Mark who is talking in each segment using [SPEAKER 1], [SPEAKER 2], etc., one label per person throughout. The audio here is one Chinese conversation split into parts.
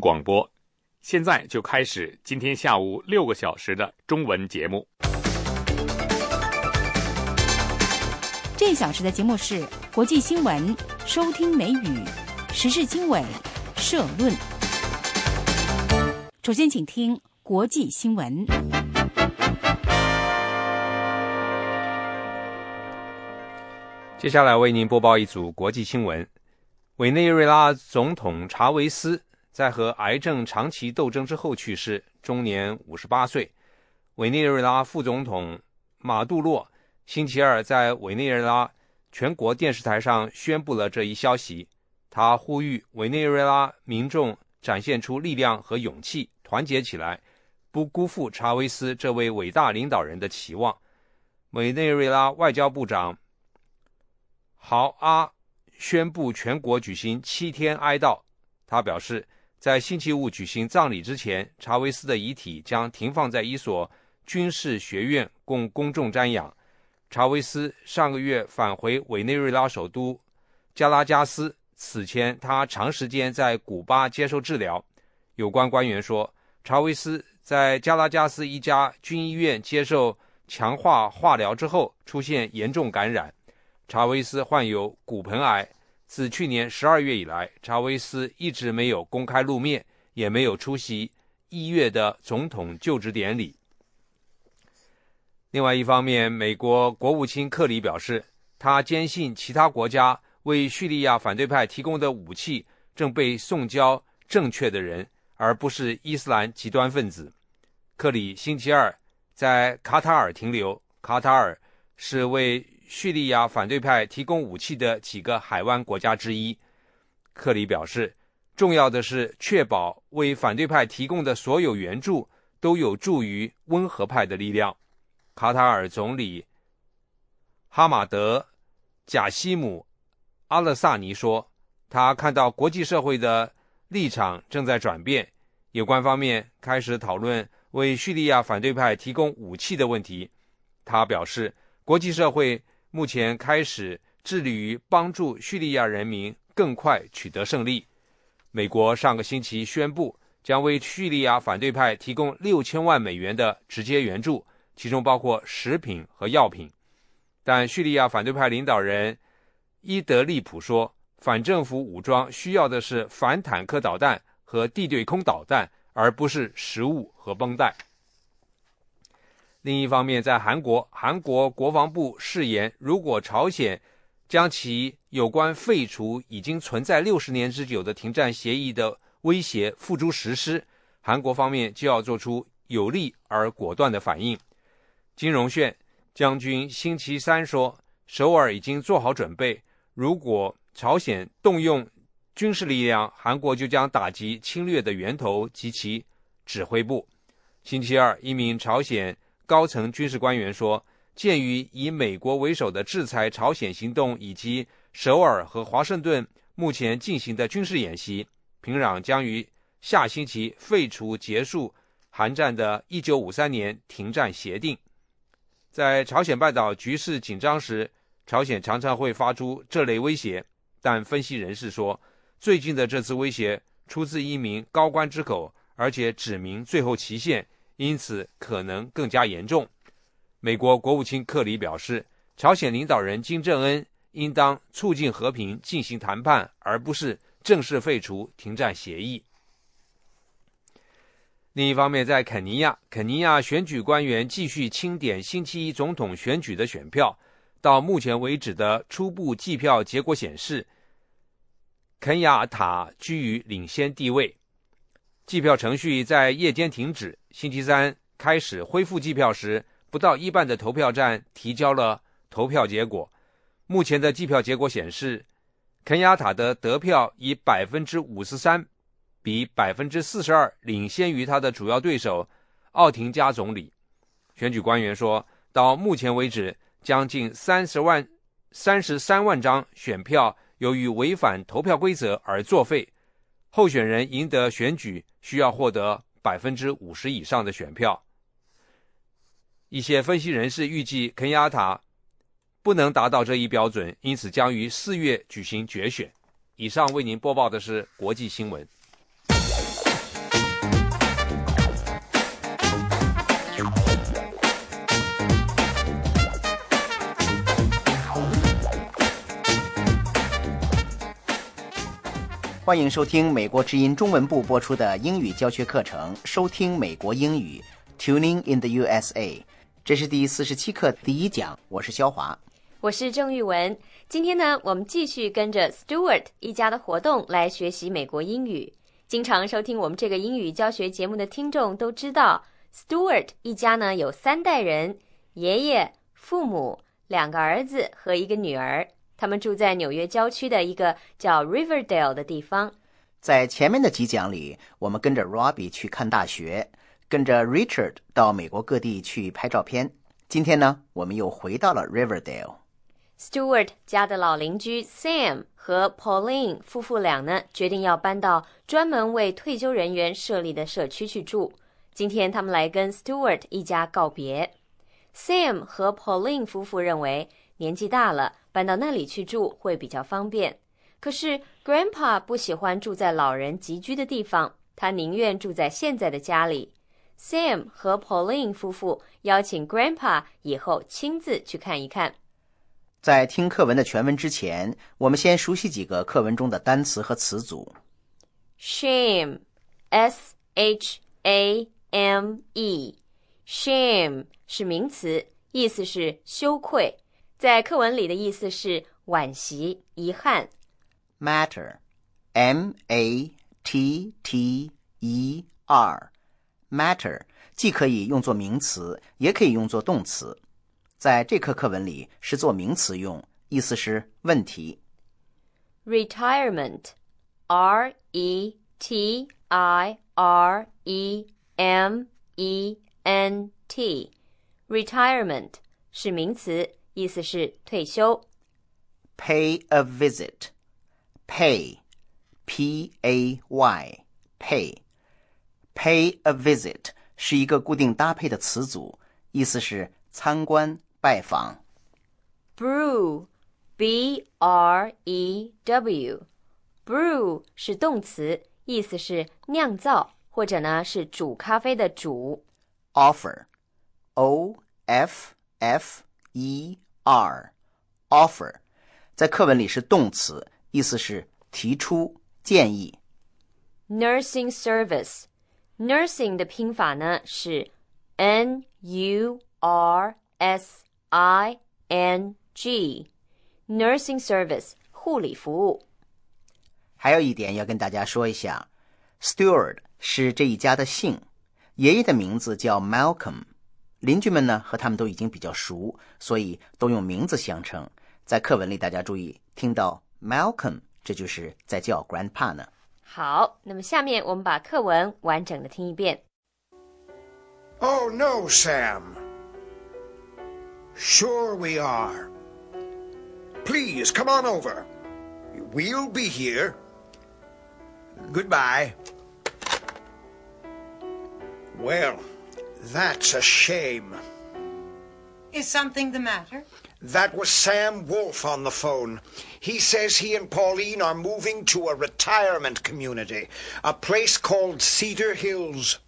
[SPEAKER 1] 广播，现在就开始今天下午六个小时的中文节目。
[SPEAKER 2] 这一小时的节目是国际新闻、收听美语、时事经纬、社论。首先，请听国际新闻。
[SPEAKER 3] 接下来为您播报一组国际新闻：委内瑞拉总统查韦斯。在和癌症长期斗争之后去世，终年五十八岁。委内瑞拉副总统马杜洛星期二在委内瑞拉全国电视台上宣布了这一消息。他呼吁委内瑞拉民众展现出力量和勇气，团结起来，不辜负查韦斯这位伟大领导人的期望。委内瑞拉外交部长豪阿宣布全国举行七天哀悼。他表示。在星期五举行葬礼之前，查韦斯的遗体将停放在一所军事学院，供公众瞻仰。查韦斯上个月返回委内瑞拉首都加拉加斯，此前他长时间在古巴接受治疗。有关官员说，查韦斯在加拉加斯一家军医院接受强化化疗之后出现严重感染。查韦斯患有骨盆癌。自去年十二月以来，查韦斯一直没有公开露面，也没有出席一月的总统就职典礼。另外一方面，美国国务卿克里表示，他坚信其他国家为叙利亚反对派提供的武器正被送交正确的人，而不是伊斯兰极端分子。克里星期二在卡塔尔停留，卡塔尔是为。叙利亚反对派提供武器的几个海湾国家之一，克里表示，重要的是确保为反对派提供的所有援助都有助于温和派的力量。卡塔尔总理哈马德·贾西姆·阿勒萨尼说，他看到国际社会的立场正在转变，有关方面开始讨论为叙利亚反对派提供武器的问题。他表示，国际社会。目前开始致力于帮助叙利亚人民更快取得胜利。美国上个星期宣布将为叙利亚反对派提供六千万美元的直接援助，其中包括食品和药品。但叙利亚反对派领导人伊德利普说，反政府武装需要的是反坦克导弹和地对空导弹，而不是食物和绷带。另一方面，在韩国，韩国国防部誓言，如果朝鲜将其有关废除已经存在六十年之久的停战协议的威胁付诸实施，韩国方面就要做出有力而果断的反应。金荣炫将军星期三说，首尔已经做好准备，如果朝鲜动用军事力量，韩国就将打击侵略的源头及其指挥部。星期二，一名朝鲜。高层军事官员说，鉴于以美国为首的制裁朝鲜行动以及首尔和华盛顿目前进行的军事演习，平壤将于下星期废除结束韩战的1953年停战协定。在朝鲜半岛局势紧张时，朝鲜常常会发出这类威胁，但分析人士说，最近的这次威胁出自一名高官之口，而且指明最后期限。因此，可能更加严重。美国国务卿克里表示，朝鲜领导人金正恩应当促进和平进行谈判，而不是正式废除停战协议。另一方面，在肯尼亚，肯尼亚选举官员继续清点星期一总统选举的选票。到目前为止的初步计票结果显示，肯雅塔居于领先地位。计票程序在夜间停止。星期三开始恢复计票时，不到一半的投票站提交了投票结果。目前的计票结果显示，肯亚塔的得票以百分之五十三比百分之四十二领先于他的主要对手奥廷加总理。选举官员说，到目前为止，将近三十万、三十三万张选票由于违反投票规则而作废。候选人赢得选举需要获得百分之五十以上的选票。一些分析人士预计肯雅塔不能达到这一标准，因此将于四月举行决选。以上为您播报的是国际新闻。
[SPEAKER 4] 欢迎收听美国之音中文部播出的英语教学课程。收听美国英语，Tuning in the USA。这是第四十七课第一讲，我是肖华，
[SPEAKER 5] 我是郑玉文。今天呢，我们继续跟着 Stewart 一家的活动来学习美国英语。经常收听我们这个英语教学节目的听众都知道，Stewart 一家呢有三代人：爷爷、父母、两个儿子和一个女儿。他们住在纽约郊区的一个叫 Riverdale 的地方。
[SPEAKER 4] 在前面的几讲里，我们跟着 Robbie 去看大学，跟着 Richard 到美国各地去拍照片。今天呢，我们又回到了 Riverdale。
[SPEAKER 5] Stewart 家的老邻居 Sam 和 Pauline 夫妇俩呢，决定要搬到专门为退休人员设立的社区去住。今天他们来跟 Stewart 一家告别。Sam 和 Pauline 夫妇认为年纪大了。搬到那里去住会比较方便，可是 Grandpa 不喜欢住在老人集居的地方，他宁愿住在现在的家里。Sam 和 Pauline 夫妇邀请 Grandpa 以后亲自去看一看。
[SPEAKER 4] 在听课文的全文之前，我们先熟悉几个课文中的单词和词组。
[SPEAKER 5] Shame，S H A M E，Shame 是名词，意思是羞愧。在课文里的意思是惋惜、遗憾。
[SPEAKER 4] Matter，M A T T E R，matter 既可以用作名词，也可以用作动词。在这课课文里是做名词用，意思是问题。
[SPEAKER 5] Retirement，R E T I R E M E N T，retirement 是名词。意思是退休。
[SPEAKER 4] Pay a visit. Pay, P A Y, pay. Pay a visit 是一个固定搭配的词组，意思是参观、拜访。
[SPEAKER 5] Brew, B R E W, brew 是动词，意思是酿造或者呢是煮咖啡的煮。
[SPEAKER 4] Offer, O F F E R offer 在课文里是动词，意思是提出建议。
[SPEAKER 5] Nursing service，nursing 的拼法呢是 N U R S I N G，nursing service 护理服务。
[SPEAKER 4] 还有一点要跟大家说一下，Stewart 是这一家的姓，爷爷的名字叫 Malcolm。 邻居们呢和他们都已经比较熟，所以都用名字相称。在课文里，大家注意听到 Malcolm，这就是在叫 Grandpa 呢。
[SPEAKER 5] 好，那么下面我们把课文完整的听一遍。
[SPEAKER 6] Oh no, Sam. Sure we are. Please come on over. We'll be here. Goodbye. Well. That's a shame.
[SPEAKER 7] Is something the matter?
[SPEAKER 6] That was Sam Wolf on the phone. He says he and Pauline are moving to a retirement community, a place called Cedar Hills.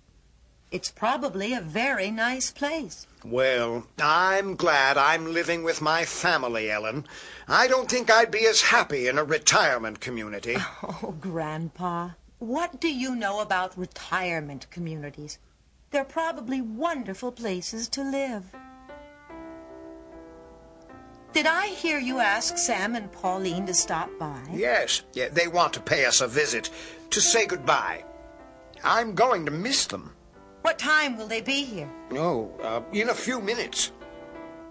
[SPEAKER 7] It's probably a very nice place.
[SPEAKER 6] Well, I'm glad I'm living with my family, Ellen. I don't think I'd be as happy in a retirement community.
[SPEAKER 7] Oh, Grandpa, what do you know about retirement communities? They're probably wonderful places to live. Did I hear you ask Sam and Pauline to stop by?
[SPEAKER 6] Yes, yeah, they want to pay us a visit to say goodbye. I'm going to miss them.
[SPEAKER 7] What time will they be here?
[SPEAKER 6] Oh, uh, in a few minutes.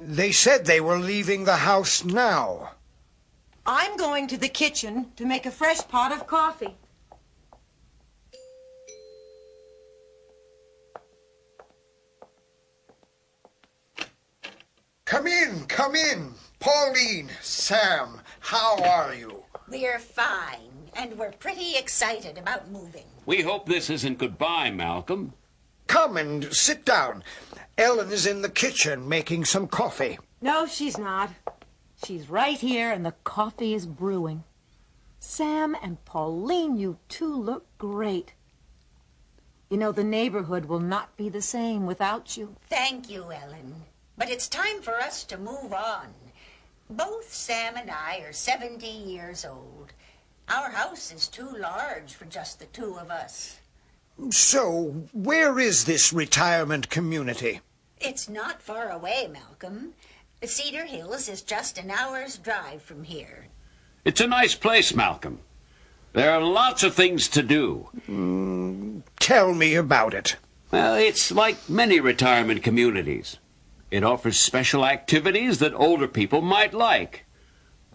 [SPEAKER 6] They said they were leaving the house now.
[SPEAKER 7] I'm going to the kitchen to make a fresh pot of coffee.
[SPEAKER 6] Come in, come in. Pauline, Sam, how are you?
[SPEAKER 8] We're fine, and we're pretty excited about moving.
[SPEAKER 9] We hope this isn't goodbye, Malcolm.
[SPEAKER 6] Come and sit down. Ellen is in the kitchen making some coffee.
[SPEAKER 7] No, she's not. She's right here, and the coffee is brewing. Sam and Pauline, you two look great. You know, the neighborhood will not be the same without you.
[SPEAKER 8] Thank you, Ellen. But it's time for us to move on. Both Sam and I are 70 years old. Our house is too large for just the two of us.
[SPEAKER 6] So, where is this retirement community?
[SPEAKER 8] It's not far away, Malcolm. Cedar Hills is just an hour's drive from here.
[SPEAKER 9] It's a nice place, Malcolm. There are lots of things to do.
[SPEAKER 6] Mm, tell me about it.
[SPEAKER 9] Well, it's like many retirement communities. It offers special activities that older people might like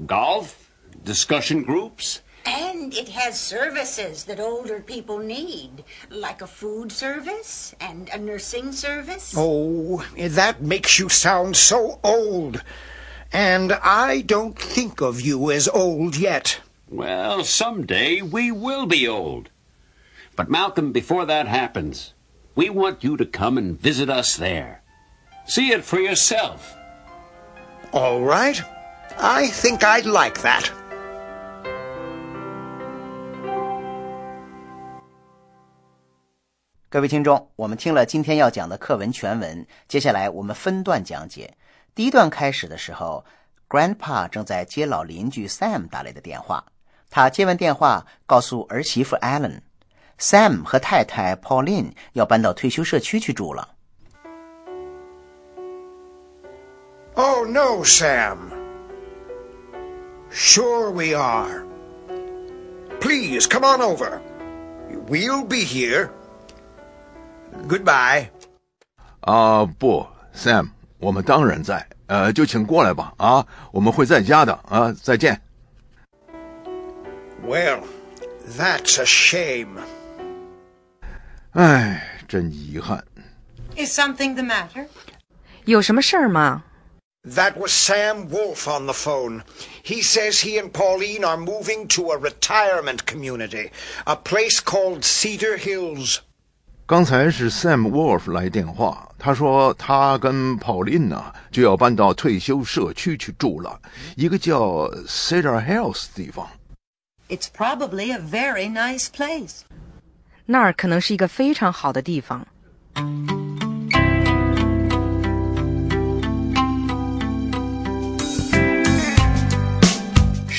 [SPEAKER 9] golf, discussion groups.
[SPEAKER 8] And it has services that older people need, like a food service and a nursing service.
[SPEAKER 6] Oh, that makes you sound so old. And I don't think of you as old yet.
[SPEAKER 9] Well, someday we will be old. But Malcolm, before that happens, we want you to come and visit us there. See it for yourself.
[SPEAKER 6] All right. I think I'd like that.
[SPEAKER 4] 各位听众，我们听了今天要讲的课文全文，接下来我们分段讲解。第一段开始的时候，Grandpa 正在接老邻居 Sam 打来的电话。他接完电话，告诉儿媳妇 Allen，Sam 和太太 Pauline 要搬到退休社区去住了。
[SPEAKER 6] Oh, no, Sam. Sure we are. Please, come on over. We'll be here. Goodbye.
[SPEAKER 10] 啊，不，Sam，我们当然在，呃，就请过来吧，啊，我们会在家的，啊，再见。
[SPEAKER 6] Well, that's a shame.
[SPEAKER 10] 唉，真遗憾。
[SPEAKER 7] Is something the matter?
[SPEAKER 11] 有什么事儿吗？
[SPEAKER 6] That was Sam Wolf on the phone. He says he and Pauline are moving to a retirement community, a place called Cedar Hills.
[SPEAKER 10] 刚才是 Sam Wolf 来电话，他说他跟 Pauline 呢就要搬到退休社区去住了，一个叫 Cedar Hills 地方。
[SPEAKER 7] It's probably a very nice place.
[SPEAKER 11] 那儿可能是一个非常好的地方。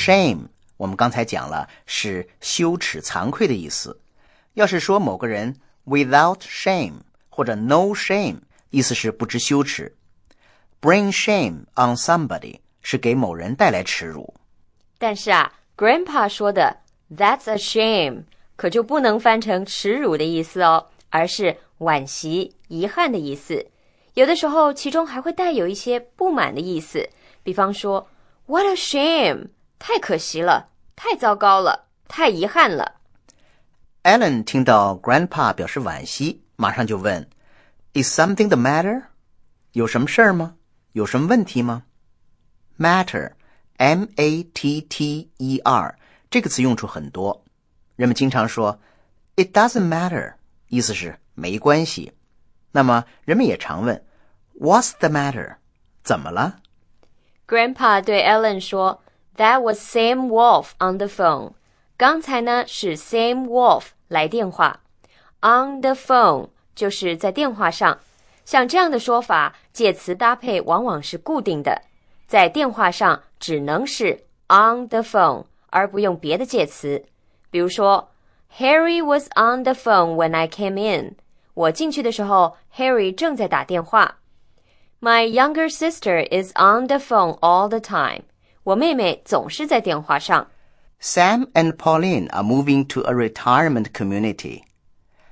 [SPEAKER 4] Shame，我们刚才讲了是羞耻、惭愧的意思。要是说某个人 without shame 或者 no shame，意思是不知羞耻。Bring shame on somebody 是给某人带来耻辱。
[SPEAKER 5] 但是啊，Grandpa 说的 "That's a shame" 可就不能翻成耻辱的意思哦，而是惋惜、遗憾的意思。有的时候，其中还会带有一些不满的意思，比方说 "What a shame"，太可惜了，太糟糕了，太遗憾了。
[SPEAKER 4] Alan 听到 Grandpa 表示惋惜，马上就问：“Is something the matter？有什么事儿吗？有什么问题吗？”Matter，M-A-T-T-E-R 这个词用处很多，人们经常说 “It doesn't matter”，意思是没关系。那么人们也常问 “What's the matter？怎么了？”
[SPEAKER 5] Grandpa 对 Allen 说 ：“That was Sam Wolf on the phone。”刚才呢是 Sam Wolf 来电话，on the phone 就是在电话上。像这样的说法，介词搭配往往是固定的，在电话上只能是 on the phone，而不用别的介词。比如说，Harry was on the phone when I came in。我进去的时候，Harry 正在打电话。My younger sister is on the phone all the time。 我妹妹总是在电话上。
[SPEAKER 4] Sam and Pauline are moving to a retirement community.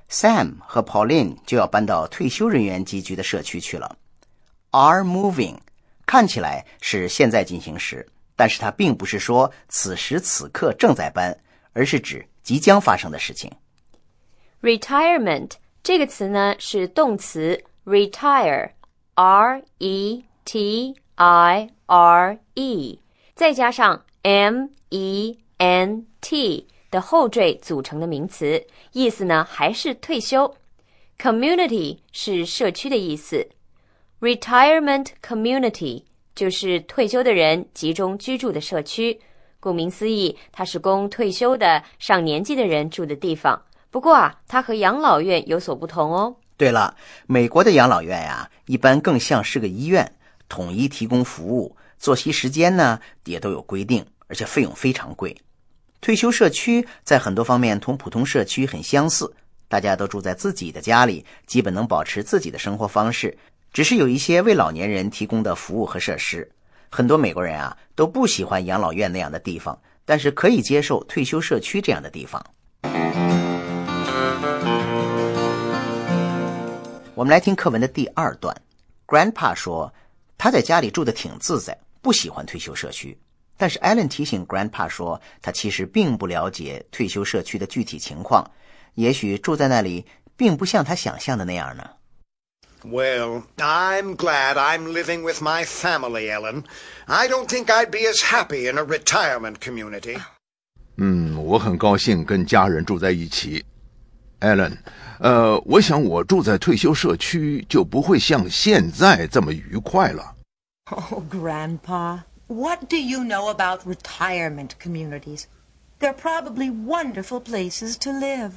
[SPEAKER 4] Sam 和 Pauline 就要搬到退休人员集聚的社区去了。Are moving 看起来是现在进行时，但是它并不是说此时此刻正在搬，而是指即将发生的事情。
[SPEAKER 5] Retirement 这个词呢是动词 retire，r e t i r e，再加上 m e n t 的后缀组成的名词，意思呢还是退休。Community 是社区的意思，retirement community 就是退休的人集中居住的社区。顾名思义，它是供退休的上年纪的人住的地方。不过啊，它和养老院有所不同哦。
[SPEAKER 4] 对了，美国的养老院呀、一般更像是个医院，统一提供服务，作息时间呢也都有规定，而且费用非常贵。退休社区在很多方面同普通社区很相似，大家都住在自己的家里，基本能保持自己的生活方式，只是有一些为老年人提供的服务和设施。很多美国人啊都不喜欢养老院那样的地方，但是可以接受退休社区这样的地方。我们来听课文的第二段。Grandpa 说他在家里住的挺自在，不喜欢退休社区。但是 Allen 提醒 Grandpa 说，他其实并不了解退休社区的具体情况，也许住在那里并不像他想象的那样呢。
[SPEAKER 6] Well, I'm glad I'm living with my family, Ellen. I don't think I'd be as happy in a retirement community.
[SPEAKER 10] 嗯，我很高兴跟家人住在一起，Ellen。呃，我想我住在退休社区就不会像现在这么愉快了。
[SPEAKER 7] Oh, Grandpa, what do you know about retirement communities? They're probably wonderful places to live.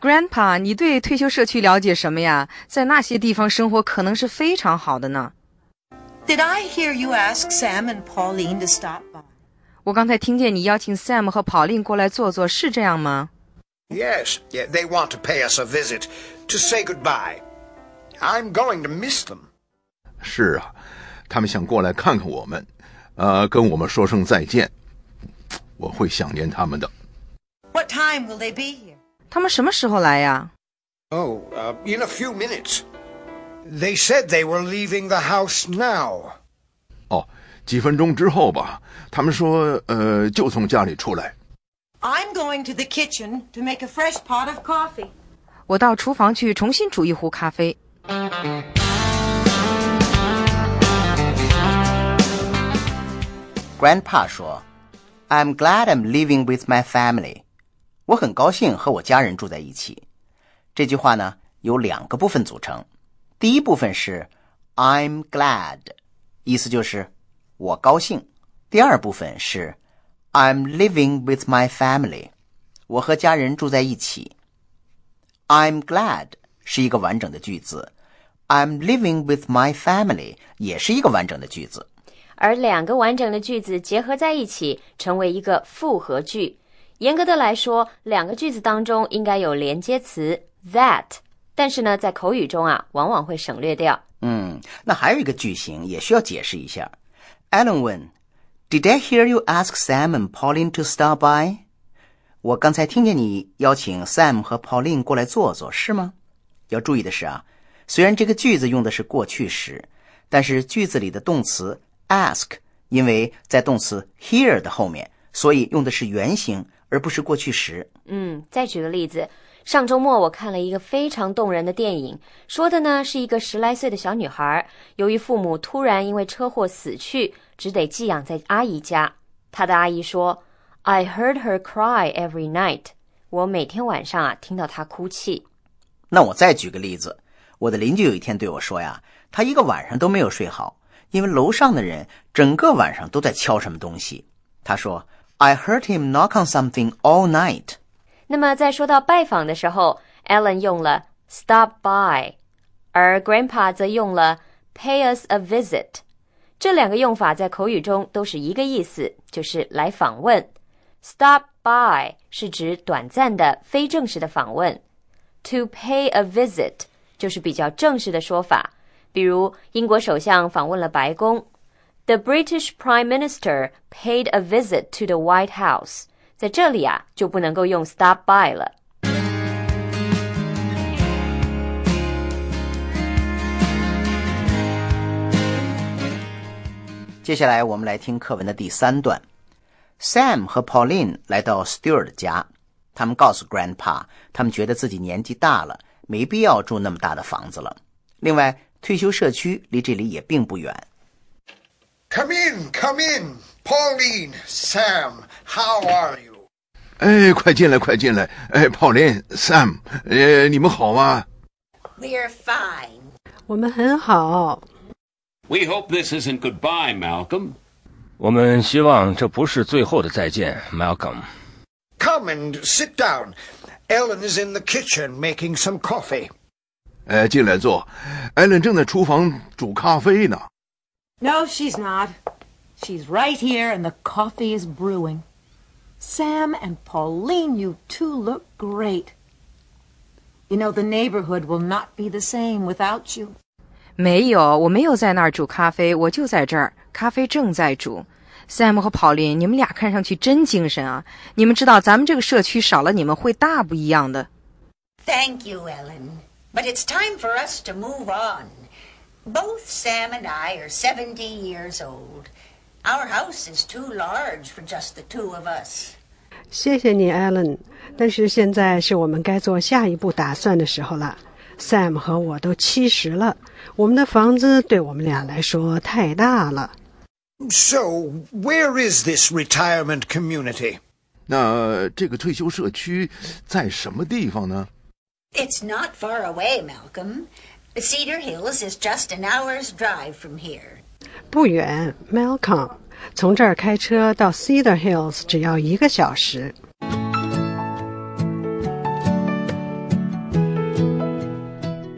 [SPEAKER 11] Grandpa，你对退休社区了解什么呀？在那些地方生活可能是非常好的呢。
[SPEAKER 7] Did I hear you ask Sam and Pauline to stop by?
[SPEAKER 11] 我刚才听见你邀请 Sam 和 Pauline 过来坐坐，是这样吗？
[SPEAKER 6] Yes, yeah, they want to pay us a visit to say goodbye. I'm going to miss them.
[SPEAKER 10] 是啊， 他们想过来看看我们，呃，跟我们说声再见。我会想念他们的。
[SPEAKER 7] What time will they be here?
[SPEAKER 11] 他们什么时候来呀
[SPEAKER 6] ？Oh, uh, in a few minutes. They said they were leaving the house now.
[SPEAKER 10] 哦，几分钟之后吧。他们说，呃，就从家里出来。
[SPEAKER 7] I'm going to the kitchen to make a fresh pot of coffee.
[SPEAKER 11] 我到厨房去重新煮一壶咖啡。
[SPEAKER 4] Grandpa 说：“I'm glad I'm living with my family。”我很高兴和我家人住在一起。这句话呢由两个部分组成，第一部分是 I'm glad，意思就是我高兴；第二部分是 I'm living with my family，我和家人住在一起。I'm glad 是一个完整的句子，I'm living with my family 也是一个完整的句子。
[SPEAKER 5] 而两个完整的句子结合在一起，成为一个复合句。严格的来说，两个句子当中应该有连接词 that，但是呢，在口语中啊，往往会省略掉。
[SPEAKER 4] 嗯，那还有一个句型也需要解释一下。Alan 问：“Did I hear you ask Sam and Pauline to stop by？” 我刚才听见你邀请 Sam 和 Pauline 过来坐坐，是吗？要注意的是啊，虽然这个句子用的是过去时，但是句子里的动词 ask 因为在动词 hear 的后面，所以用的是原形，而不是过去时。
[SPEAKER 5] 嗯，再举个例子，上周末我看了一个非常动人的电影，说的呢是一个十来岁的小女孩，由于父母突然因为车祸死去，只得寄养在阿姨家。她的阿姨说：“I heard her cry every night。”我每天晚上啊听到她哭泣。
[SPEAKER 4] 那我再举个例子，我的邻居有一天对我说呀，他一个晚上都没有睡好，因为楼上的人整个晚上都在敲什么东西。他说：“I heard him knock on something all night。”
[SPEAKER 5] 那么在说到拜访的时候，Ellen 用了 stop by，而 Grandpa 则用了 pay us a visit。这两个用法在口语中都是一个意思，就是来访问。Stop by 是指短暂的、非正式的访问，to pay a visit 就是比较正式的说法。比如，英国首相访问了白宫，The British Prime Minister paid a visit to the White House。在这里啊，就不能够用 stop by 了。
[SPEAKER 4] 接下来我们来听课文的第三段。Sam 和 Pauline 来到 Stewart 家，他们告诉 Grandpa，他们觉得自己年纪大了，没必要住那么大的房子了。另外，退休社区离这里也并不远。
[SPEAKER 6] Come in, come in. Pauline, Sam, how are you?
[SPEAKER 10] 哎，快进来，快进来！哎，泡莲、Sam，呃，你们好吗？
[SPEAKER 8] We're fine.
[SPEAKER 12] 我们很好。
[SPEAKER 9] We hope this isn't goodbye, Malcolm.
[SPEAKER 13] 我们希望这不是最后的再见，Malcolm。
[SPEAKER 6] Come and sit down. Ellen is in the kitchen making some coffee.
[SPEAKER 10] 哎，进来坐。艾伦正在厨房煮咖啡呢。
[SPEAKER 7] No, she's not. She's right here, and the coffee is brewing. Sam and Pauline, you two look great. You know, the neighborhood will not be the same without you.
[SPEAKER 11] 没有，我没有在那儿煮咖啡，我就在这儿，咖啡正在煮。Sam 和跑林，你们俩看上去真精神啊！你们知道，咱们这个社区少了你们会大不一样的。
[SPEAKER 8] Thank you, Ellen. But it's time for us to move on. Both Sam and I are 70 years old. Our house is too large for just the two of us.
[SPEAKER 12] 谢谢你，Allen。但是现在是我们该做下一步打算的时候了。Sam 和我都七十了，我们的房子对我们俩来说太大了。
[SPEAKER 6] So, where is this retirement community?
[SPEAKER 10] 那这个退休社区在什么地方呢？
[SPEAKER 8] It's not far away, Malcolm. Cedar Hills is just an hour's drive from here.
[SPEAKER 12] 不远，Malcolm。从这儿开车到 Cedar Hills 只要一个小时。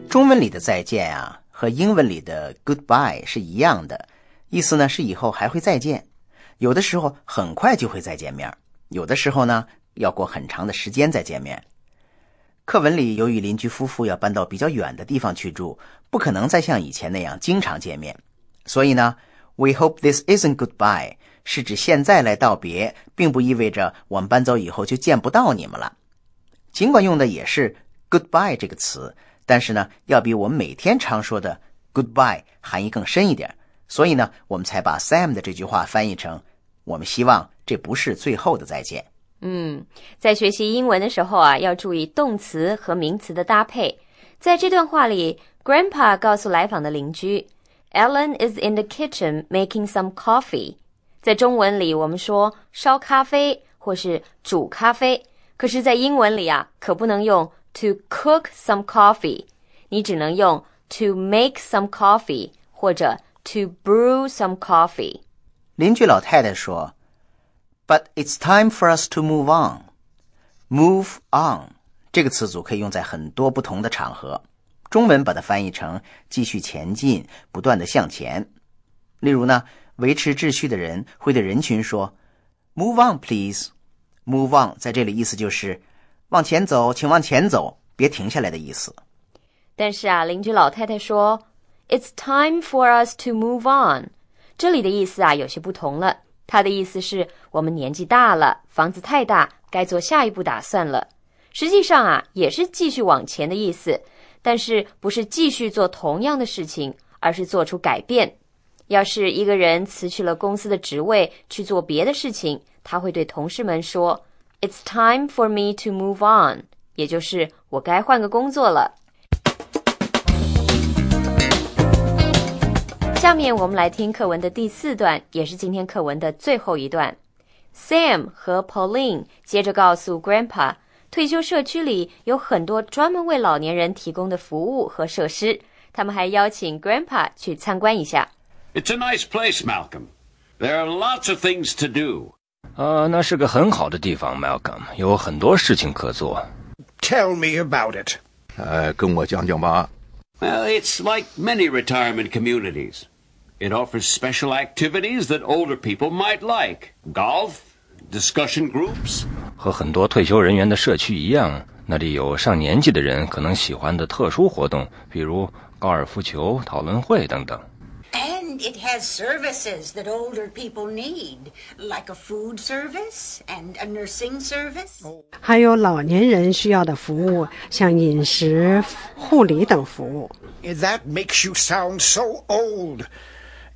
[SPEAKER 4] 中文里的再见啊，和英文里的 goodbye 是一样的，意思呢是以后还会再见。有的时候很快就会再见面，有的时候呢要过很长的时间再见面。课文里由于邻居夫妇要搬到比较远的地方去住，不可能再像以前那样经常见面，所以呢，We hope this isn't goodbye 是指现在来道别，并不意味着我们搬走以后就见不到你们了。尽管用的也是 goodbye 这个词。但是呢，要比我们每天常说的 goodbye 含义更深一点，所以呢，我们才把 Sam 的这句话翻译成“我们希望这不是最后的再见”。
[SPEAKER 5] 嗯，在学习英文的时候啊，要注意动词和名词的搭配。在这段话里，Grandpa 告诉来访的邻居，Ellen is in the kitchen making some coffee。在中文里，我们说烧咖啡或是煮咖啡，可是，在英文里啊，可不能用。To cook some coffee，你只能用 to make some coffee 或者 to brew some coffee。
[SPEAKER 4] 邻居老太太说：“But it's time for us to move on. Move on 这个词组可以用在很多不同的场合。中文把它翻译成继续前进，不断的向前。例如呢，维持秩序的人会对人群说：‘Move on, please. Move on 在这里意思就是。’往前走，请往前走，别停下来的意思。
[SPEAKER 5] 但是啊，邻居老太太说：“It's time for us to move on。”这里的意思啊有些不同了。他的意思是我们年纪大了，房子太大，该做下一步打算了。实际上啊，也是继续往前的意思，但是不是继续做同样的事情，而是做出改变。要是一个人辞去了公司的职位去做别的事情，他会对同事们说。It's time for me to move on，也就是我该换个工作了。下面我们来听课文的第四段，也是今天课文的最后一段。Sam 和 Pauline 接着告诉 Grandpa，退休社区里有很多专门为老年人提供的服务和设施，他们还邀请 Grandpa 去参观一下。
[SPEAKER 9] It's a nice place, Malcolm. There are lots of things to do.
[SPEAKER 13] 啊，那是个很好的地方，Malcolm，有很多事情可做。
[SPEAKER 6] Tell me about it.
[SPEAKER 10] 呃，跟我讲讲吧。
[SPEAKER 9] Well, it's like many retirement communities. It offers special activities that older people might like golf, discussion groups.
[SPEAKER 13] 和很多退休人员的社区一样，那里有上年纪的人可能喜欢的特殊活动，比如高尔夫球讨论会等等。
[SPEAKER 8] And it has services that older people need, like a food service and a nursing service.
[SPEAKER 12] 还有老年人需要的服务，像饮食、护理等服务。
[SPEAKER 6] That makes you sound so old.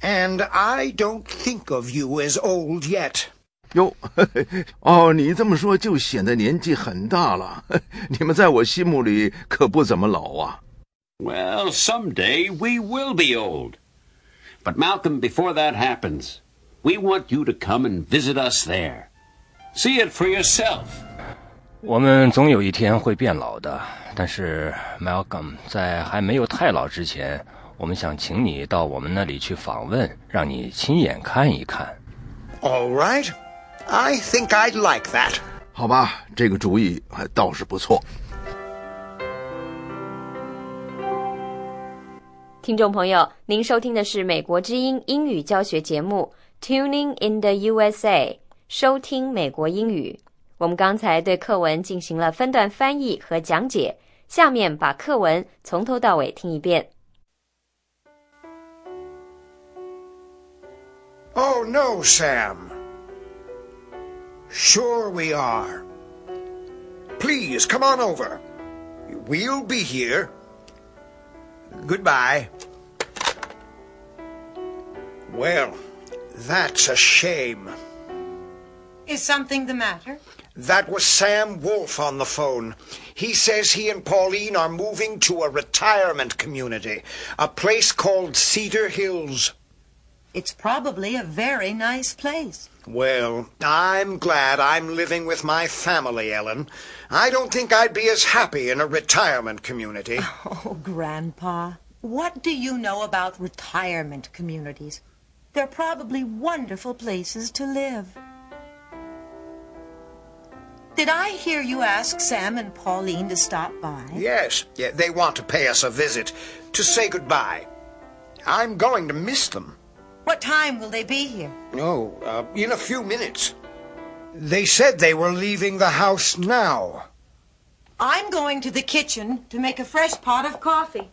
[SPEAKER 6] And I don't think of you as old yet.
[SPEAKER 10] 哟，哦，你这么说就显得年纪很大了。你们在我心目里可不怎么老啊。
[SPEAKER 9] Well, someday we will be old. But Malcolm, before that happens, we want you to come and visit us there. See it for yourself.
[SPEAKER 13] 我们总有一天会变老的，但是 Malcolm 在还没有太老之前， 我们想请你到我们那里去访问，让你亲眼看一看。
[SPEAKER 6] All right. I think I'd like that.
[SPEAKER 10] 好吧，这个主意还倒是不错。
[SPEAKER 5] 听众朋友，您收听的是美国之音英语教学节目《Tuning in the USA》，收听美国英语。我们刚才对课文进行了分段翻译和讲解，下面把课文从头到尾听一遍。
[SPEAKER 6] Oh, no, Sam. Sure we are. Please, come on over. We'll be here. Goodbye. Well, that's a shame.
[SPEAKER 7] Is something the matter?
[SPEAKER 6] That was Sam Wolf on the phone. He says he and Pauline are moving to a retirement community, a place called Cedar Hills.
[SPEAKER 7] It's probably a very nice place.
[SPEAKER 6] Well, I'm glad I'm living with my family, Ellen. I don't think I'd be as happy in a retirement community.
[SPEAKER 7] Oh, Grandpa, what do you know about retirement communities? They're probably wonderful places to live. Did I hear you ask Sam and Pauline to stop by?
[SPEAKER 6] Yes, yeah, they want to pay us a visit, to say goodbye. I'm going to miss them.
[SPEAKER 7] What time will they be here?
[SPEAKER 6] Oh, uh, in a few minutes. They said they were leaving the house now.
[SPEAKER 7] I'm going to the kitchen to make a fresh pot of coffee.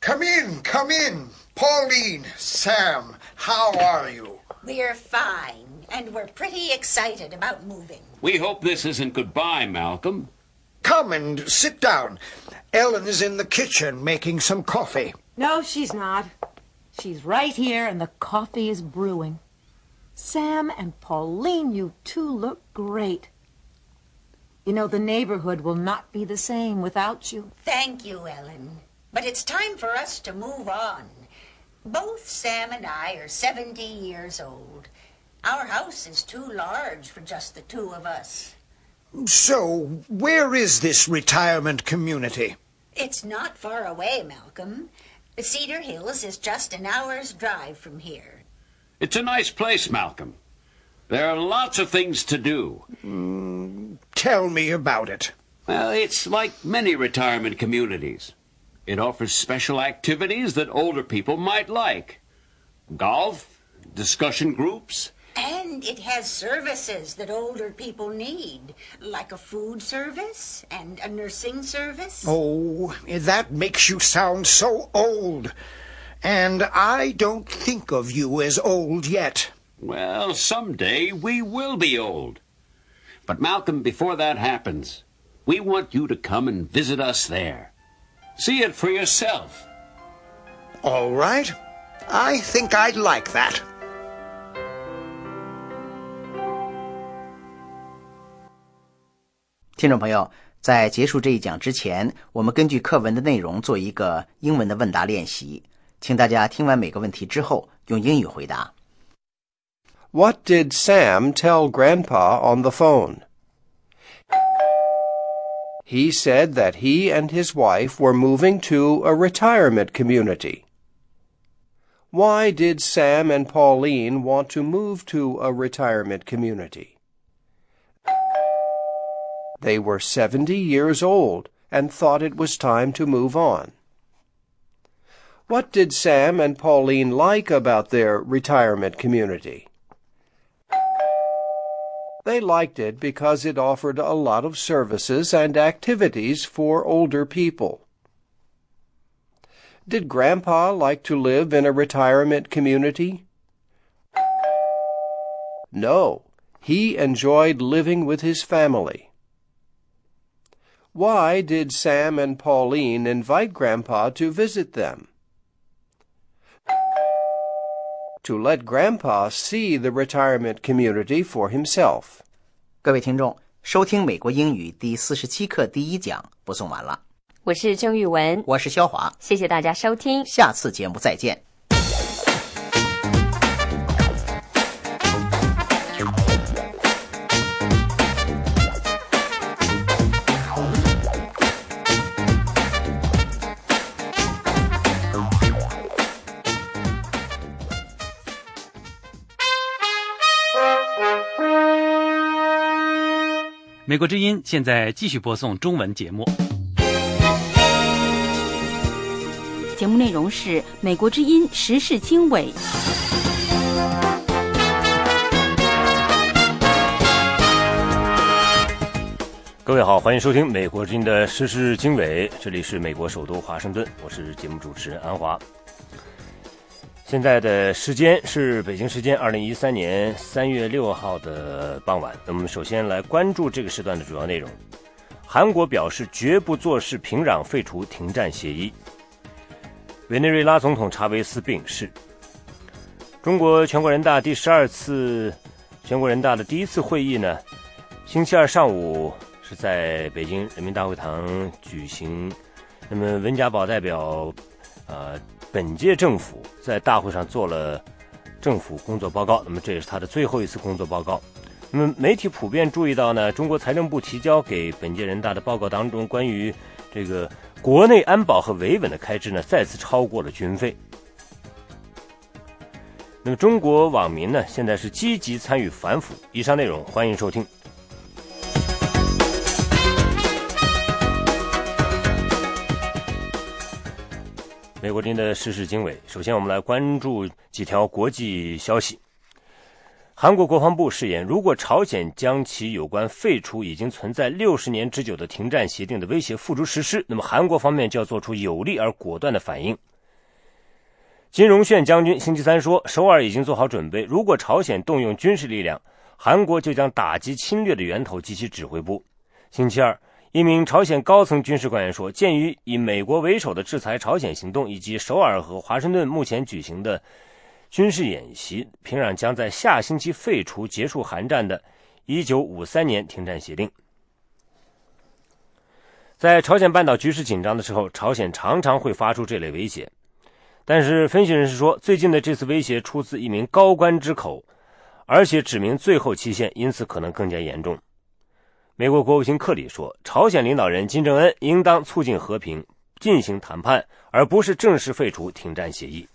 [SPEAKER 6] Come in, come in. Pauline, Sam, how are you?
[SPEAKER 8] We're fine, and we're pretty excited about moving.
[SPEAKER 9] We hope this isn't goodbye, Malcolm.
[SPEAKER 6] Come and sit down. Ellen is in the kitchen making some coffee.
[SPEAKER 7] No, she's not. She's right here, and the coffee is brewing. Sam and Pauline, you two look great. You know, the neighborhood will not be the same without you.
[SPEAKER 8] Thank you, Ellen. But it's time for us to move on. Both Sam and I are 70 years old. Our house is too large for just the two of us.
[SPEAKER 6] So, where is this retirement community?
[SPEAKER 8] It's not far away, Malcolm. Cedar Hills is just an hour's drive from here.
[SPEAKER 9] It's a nice place, Malcolm. There are lots of things to do.
[SPEAKER 6] Hmm, tell me about it.
[SPEAKER 9] Well, it's like many retirement communities. It offers special activities that older people might like golf, discussion groups.
[SPEAKER 8] And it has services that older people need, like a food service and a nursing service.
[SPEAKER 6] Oh, that makes you sound so old. And I don't think of you as old yet.
[SPEAKER 9] Well, someday we will be old. But Malcolm, before that happens, we want you to come and visit us there. See it for yourself.
[SPEAKER 6] All right. I think I'd like that.
[SPEAKER 4] 听众朋友，在结束这一讲之前，我们根据课文的内容做一个英文的问答练习，请大家听完每个问题之后用英语回答。
[SPEAKER 14] What did Sam tell Grandpa on the phone? He said that he and his wife were moving to a retirement community. Why did Sam and Pauline want to move to a retirement community? They were 70 years old and thought it was time to move on. What did Sam and Pauline like about their retirement community? They liked it because it offered a lot of services and activities for older people. Did Grandpa like to live in a retirement community? No, he enjoyed living with his family. Why did Sam and Pauline invite Grandpa to visit them? To let Grandpa see the retirement community for himself.
[SPEAKER 4] 各位听众，收听美国英语第四十七课第一讲播送完了，
[SPEAKER 5] 我是郑玉文，
[SPEAKER 4] 我是肖华，
[SPEAKER 5] 谢谢大家收听。
[SPEAKER 4] 下次节目再见。
[SPEAKER 1] 美国之音现在继续播送中文节目。
[SPEAKER 2] 节目内容是《美国之音时事经纬》。
[SPEAKER 13] 各位好，欢迎收听《美国之音的时事经纬》，这里是美国首都华盛顿，我是节目主持人安华。现在的时间是北京时间二零一三年三月六号的傍晚。那么，首先来关注这个时段的主要内容。韩国表示绝不坐视平壤废除停战协议。委内瑞拉总统查韦斯病逝。中国全国人大第十二次全国人大的第一次会议呢，星期二上午是在北京人民大会堂举行。那么，温家宝代表，呃。本届政府在大会上做了政府工作报告，那么这也是他的最后一次工作报告。那么媒体普遍注意到呢，中国财政部提交给本届人大的报告当中，关于这个国内安保和维稳的开支呢，再次超过了军费。那么中国网民呢，现在是积极参与反腐。以上内容欢迎收听。美国今天的时事经纬，首先我们来关注几条国际消息。韩国国防部誓言，如果朝鲜将其有关废除已经存在六十年之久的停战协定的威胁付诸实施，那么韩国方面就要做出有力而果断的反应。金荣炫将军星期三说，首尔已经做好准备，如果朝鲜动用军事力量，韩国就将打击侵略的源头及其指挥部。星期二。一名朝鲜高层军事官员说：“鉴于以美国为首的制裁朝鲜行动，以及首尔和华盛顿目前举行的军事演习，平壤将在下星期废除结束韩战的1953年停战协定。”在朝鲜半岛局势紧张的时候，朝鲜常常会发出这类威胁。但是，分析人士说，最近的这次威胁出自一名高官之口，而且指明最后期限，因此可能更加严重。美国国务卿克里说：“朝鲜领导人金正恩应当促进和平，进行谈判，而不是正式废除停战协议。”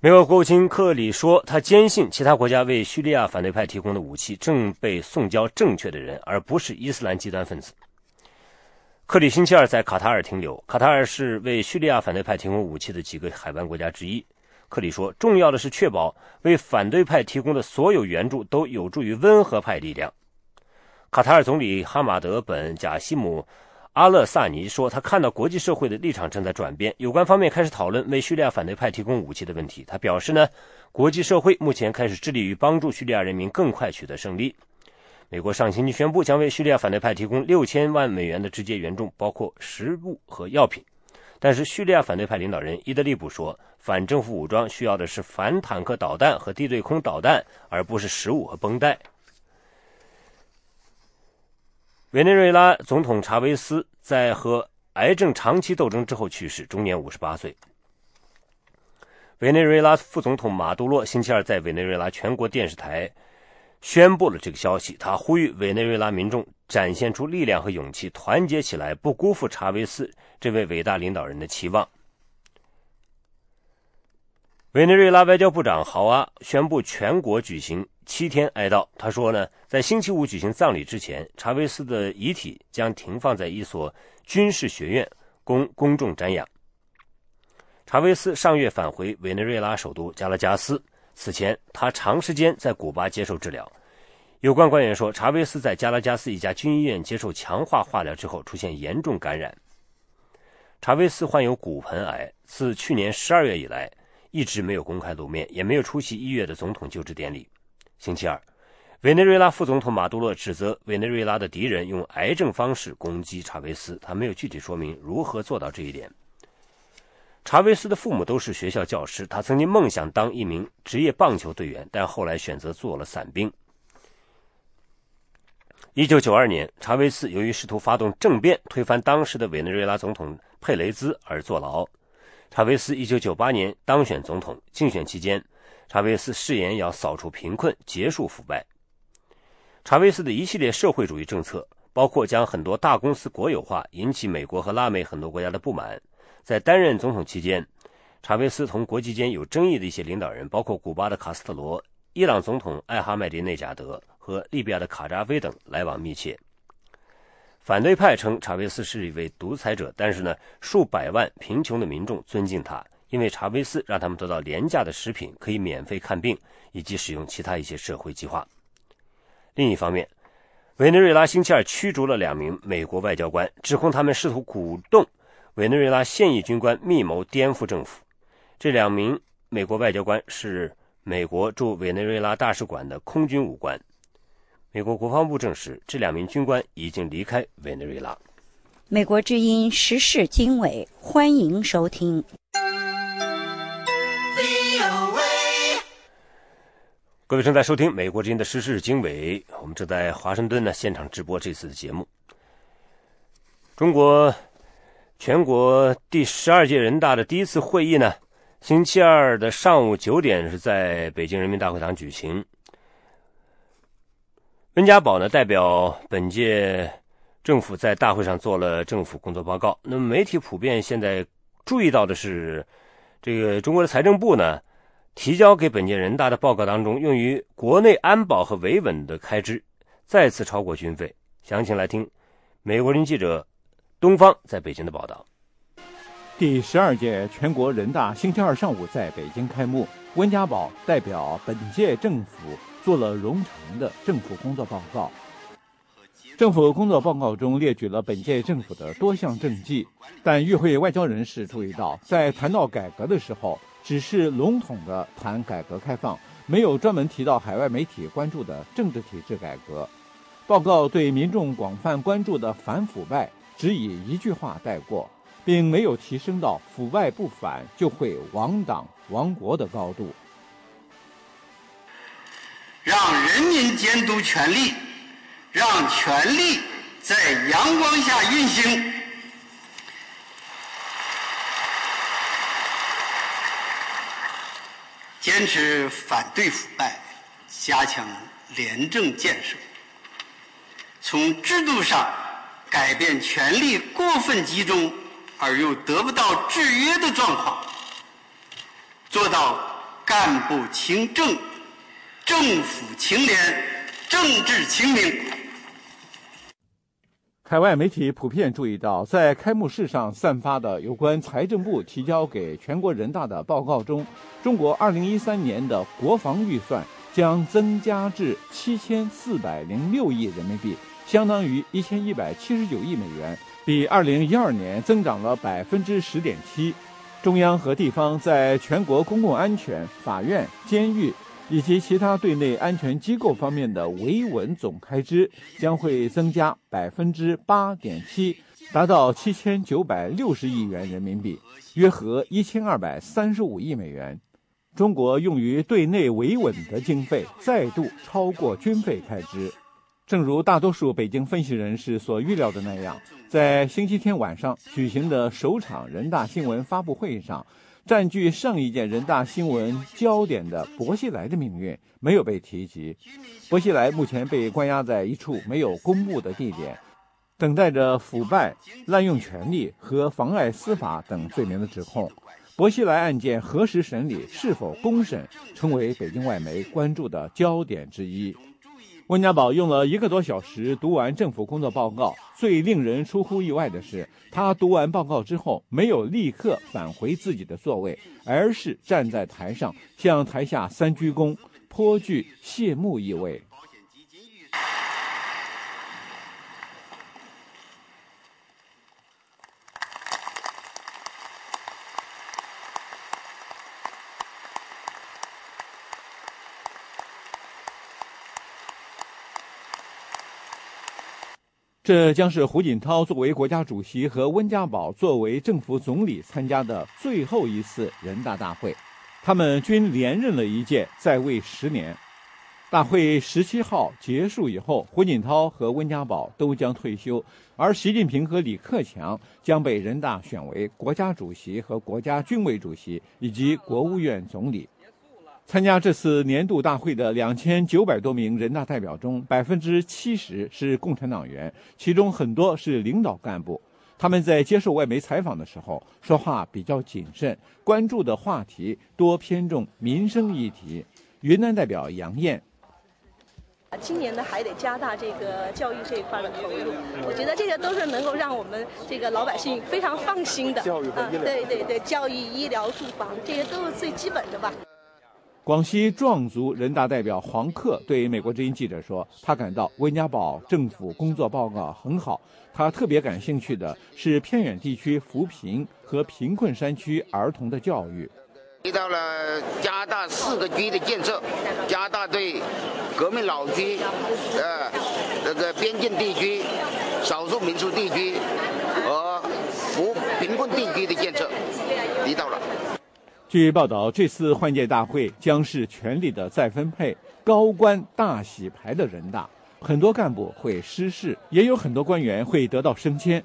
[SPEAKER 13] 美国国务卿克里说：“他坚信其他国家为叙利亚反对派提供的武器正被送交正确的人，而不是伊斯兰极端分子。”克里星期二在卡塔尔停留，卡塔尔是为叙利亚反对派提供武器的几个海湾国家之一。克里说：“重要的是确保为反对派提供的所有援助都有助于温和派力量。”卡塔尔总理哈马德·本·贾西姆·阿勒萨尼说：“他看到国际社会的立场正在转变，有关方面开始讨论为叙利亚反对派提供武器的问题。”他表示：“呢，国际社会目前开始致力于帮助叙利亚人民更快取得胜利。”美国上星期宣布将为叙利亚反对派提供六千万美元的直接援助，包括食物和药品。但是，叙利亚反对派领导人伊德利卜说：“反政府武装需要的是反坦克导弹和地对空导弹，而不是食物和绷带。”委内瑞拉总统查韦斯在和癌症长期斗争之后去世，终年五十八岁。委内瑞拉副总统马杜洛星期二在委内瑞拉全国电视台宣布了这个消息，他呼吁委内瑞拉民众展现出力量和勇气，团结起来，不辜负查韦斯这位伟大领导人的期望。委内瑞拉外交部长豪阿宣布全国举行。七天哀悼。他说呢，在星期五举行葬礼之前，查韦斯的遗体将停放在一所军事学院，供公众瞻仰。查韦斯上月返回委内瑞拉首都加拉加斯，此前他长时间在古巴接受治疗。有关官员说，查韦斯在加拉加斯一家军医院接受强化化疗之后出现严重感染。查韦斯患有骨盆癌，自去年十二月以来一直没有公开露面，也没有出席一月的总统就职典礼。星期二，委内瑞拉副总统马杜罗指责委内瑞拉的敌人用癌症方式攻击查韦斯，他没有具体说明如何做到这一点。查韦斯的父母都是学校教师，他曾经梦想当一名职业棒球队员，但后来选择做了伞兵。一九九二年，查韦斯由于试图发动政变推翻当时的委内瑞拉总统佩雷兹而坐牢。查韦斯一九九八年当选总统，竞选期间。查韦斯誓言要扫除贫困、结束腐败。查韦斯的一系列社会主义政策，包括将很多大公司国有化，引起美国和拉美很多国家的不满。在担任总统期间，查韦斯同国际间有争议的一些领导人，包括古巴的卡斯特罗、伊朗总统艾哈迈迪内贾德和利比亚的卡扎菲等来往密切。反对派称查韦斯是一位独裁者，但是呢，数百万贫穷的民众尊敬他，因为查韦斯让他们得到廉价的食品，可以免费看病，以及使用其他一些社会计划。另一方面，委内瑞拉星期二驱逐了两名美国外交官，指控他们试图鼓动委内瑞拉现役军官密谋颠覆政府。这两名美国外交官是美国驻委内瑞拉大使馆的空军武官。美国国防部证实，这两名军官已经离开委内瑞拉。
[SPEAKER 15] 美国之音时事经纬，欢迎收听。
[SPEAKER 13] 各位正在收听美国之音的时事经纬，我们正在华盛顿呢现场直播这次的节目。中国全国第十二届人大的第一次会议呢，星期二的上午九点是在北京人民大会堂举行。温家宝呢代表本届政府在大会上做了政府工作报告。那么媒体普遍现在注意到的是，这个中国的财政部呢。提交给本届人大的报告当中，用于国内安保和维稳的开支再次超过军费。详情来听美国人记者东方在北京的报道。
[SPEAKER 16] 第十二届全国人大星期二上午在北京开幕，温家宝代表本届政府做了冗长的政府工作报告。政府工作报告中列举了本届政府的多项政绩，但与会外交人士注意到，在谈到改革的时候。只是笼统的谈改革开放，没有专门提到海外媒体关注的政治体制改革。报告对民众广泛关注的反腐败只以一句话带过，并没有提升到腐败不反就会亡党亡国的高度。
[SPEAKER 17] 让人民监督权力，让权力在阳光下运行。坚持反对腐败，加强廉政建设，从制度上改变权力过分集中而又得不到制约的状况，做到干部清正、政府清廉、政治清明。
[SPEAKER 16] 海外媒体普遍注意到，在开幕式上散发的有关财政部提交给全国人大的报告中，中国2013年的国防预算将增加至7406亿人民币，相当于1179亿美元，比2012年增长了10.7%。中央和地方在全国公共安全、法院、监狱。以及其他对内安全机构方面的维稳总开支将会增加百分之八点七，达到七千九百六十亿元人民币，约合一千二百三十五亿美元。中国用于对内维稳的经费再度超过军费开支。正如大多数北京分析人士所预料的那样，在星期天晚上举行的首场人大新闻发布会上。占据上一届人大新闻焦点的薄熙来的命运没有被提及。薄熙来目前被关押在一处没有公布的地点，等待着腐败、滥用权力和妨碍司法等罪名的指控。薄熙来案件何时审理、是否公审，成为北京外媒关注的焦点之一。温家宝用了一个多小时读完政府工作报告。最令人出乎意外的是，他读完报告之后，没有立刻返回自己的座位，而是站在台上向台下三鞠躬，颇具谢幕意味。这将是胡锦涛作为国家主席和温家宝作为政府总理参加的最后一次人大大会，他们均连任了一届，在位十年。大会十七号结束以后，胡锦涛和温家宝都将退休，而习近平和李克强将被人大选为国家主席和国家军委主席以及国务院总理。参加这次年度大会的两千九百多名人大代表中，百分之七十是共产党员，其中很多是领导干部。他们在接受外媒采访的时候说话比较谨慎，关注的话题多偏重民生议题。云南代表杨艳。
[SPEAKER 18] 今年呢还得加大这个教育这一块的投入。我觉得这个都是能够让我们这个老百姓非常放心的。
[SPEAKER 16] 教育和医疗，
[SPEAKER 18] 对对对，教育、医疗、住房，这些都是最基本的吧。
[SPEAKER 16] 广西壮族人大代表黄克对美国之音记者说：“他感到温家宝政府工作报告很好，他特别感兴趣的是偏远地区扶贫和贫困山区儿童的教育。”
[SPEAKER 15] 提到了加大四个区的建设，加大对革命老区、呃这个边境地区、少数民族地区和扶贫困地区的建设，提到了。
[SPEAKER 16] 据报道，这次换届大会将是权力的再分配、高官大洗牌的人大，很多干部会失势，也有很多官员会得到升迁。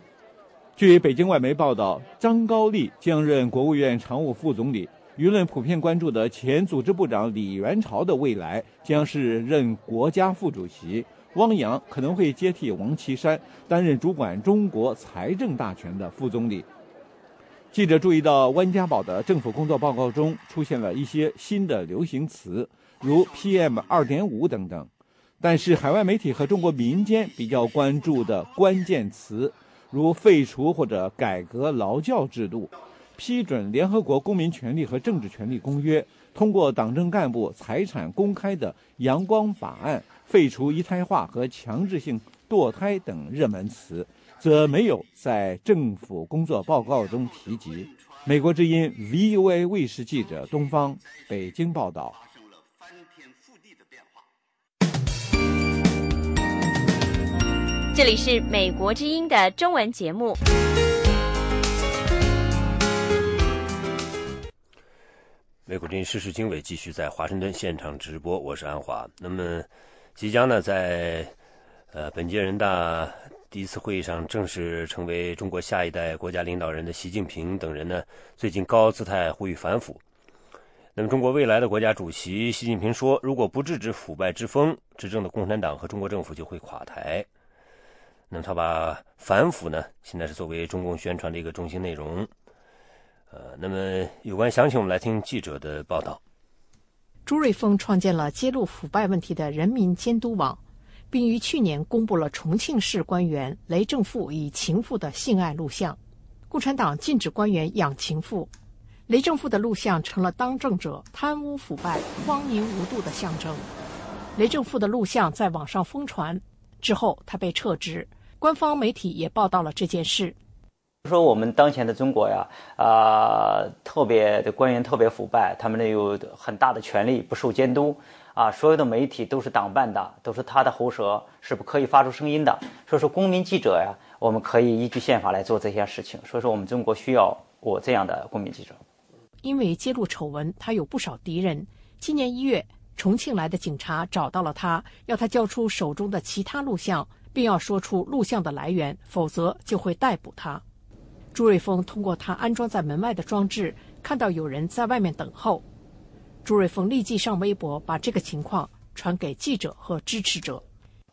[SPEAKER 16] 据北京外媒报道，张高丽将任国务院常务副总理。舆论普遍关注的前组织部长李元朝的未来将是任国家副主席，汪洋可能会接替王岐山担任主管中国财政大权的副总理。记者注意到，温家宝的政府工作报告中出现了一些新的流行词，如 PM 二点五等等。但是，海外媒体和中国民间比较关注的关键词，如废除或者改革劳教制度、批准联合国公民权利和政治权利公约、通过党政干部财产公开的“阳光法案”、废除一胎化和强制性堕胎等热门词。则没有在政府工作报告中提及。美国之音 VOA 卫视记者东方北京报道。
[SPEAKER 5] 这里是美国之音的中文节目。
[SPEAKER 19] 美国之音时事经纬继续在华盛顿现场直播，我是安华。那么，即将呢，在呃本届人大。第一次会议上正式成为中国下一代国家领导人的习近平等人呢，最近高姿态呼吁反腐。那么，中国未来的国家主席习近平说，如果不制止腐败之风，执政的共产党和中国政府就会垮台。那么，他把反腐呢，现在是作为中共宣传的一个中心内容。呃，那么有关详情，我们来听记者的报道。
[SPEAKER 20] 朱瑞峰创建了揭露腐败问题的人民监督网。并于去年公布了重庆市官员雷正富与情妇的性爱录像。共产党禁止官员养情妇，雷正富的录像成了当政者贪污腐败、荒淫无度的象征。雷正富的录像在网上疯传之后，他被撤职。官方媒体也报道了这件事。
[SPEAKER 21] 说我们当前的中国呀，啊，特别的官员特别腐败，他们呢有很大的权力，不受监督。啊，所有的媒体都是党办的，都是他的喉舌，是不可以发出声音的。所以说，公民记者呀，我们可以依据宪法来做这些事情。所以说，我们中国需要我这样的公民记者。
[SPEAKER 20] 因为揭露丑闻，他有不少敌人。今年一月，重庆来的警察找到了他，要他交出手中的其他录像，并要说出录像的来源，否则就会逮捕他。朱瑞峰通过他安装在门外的装置，看到有人在外面等候。朱瑞峰立即上微博，把这个情况传给记者和支持者。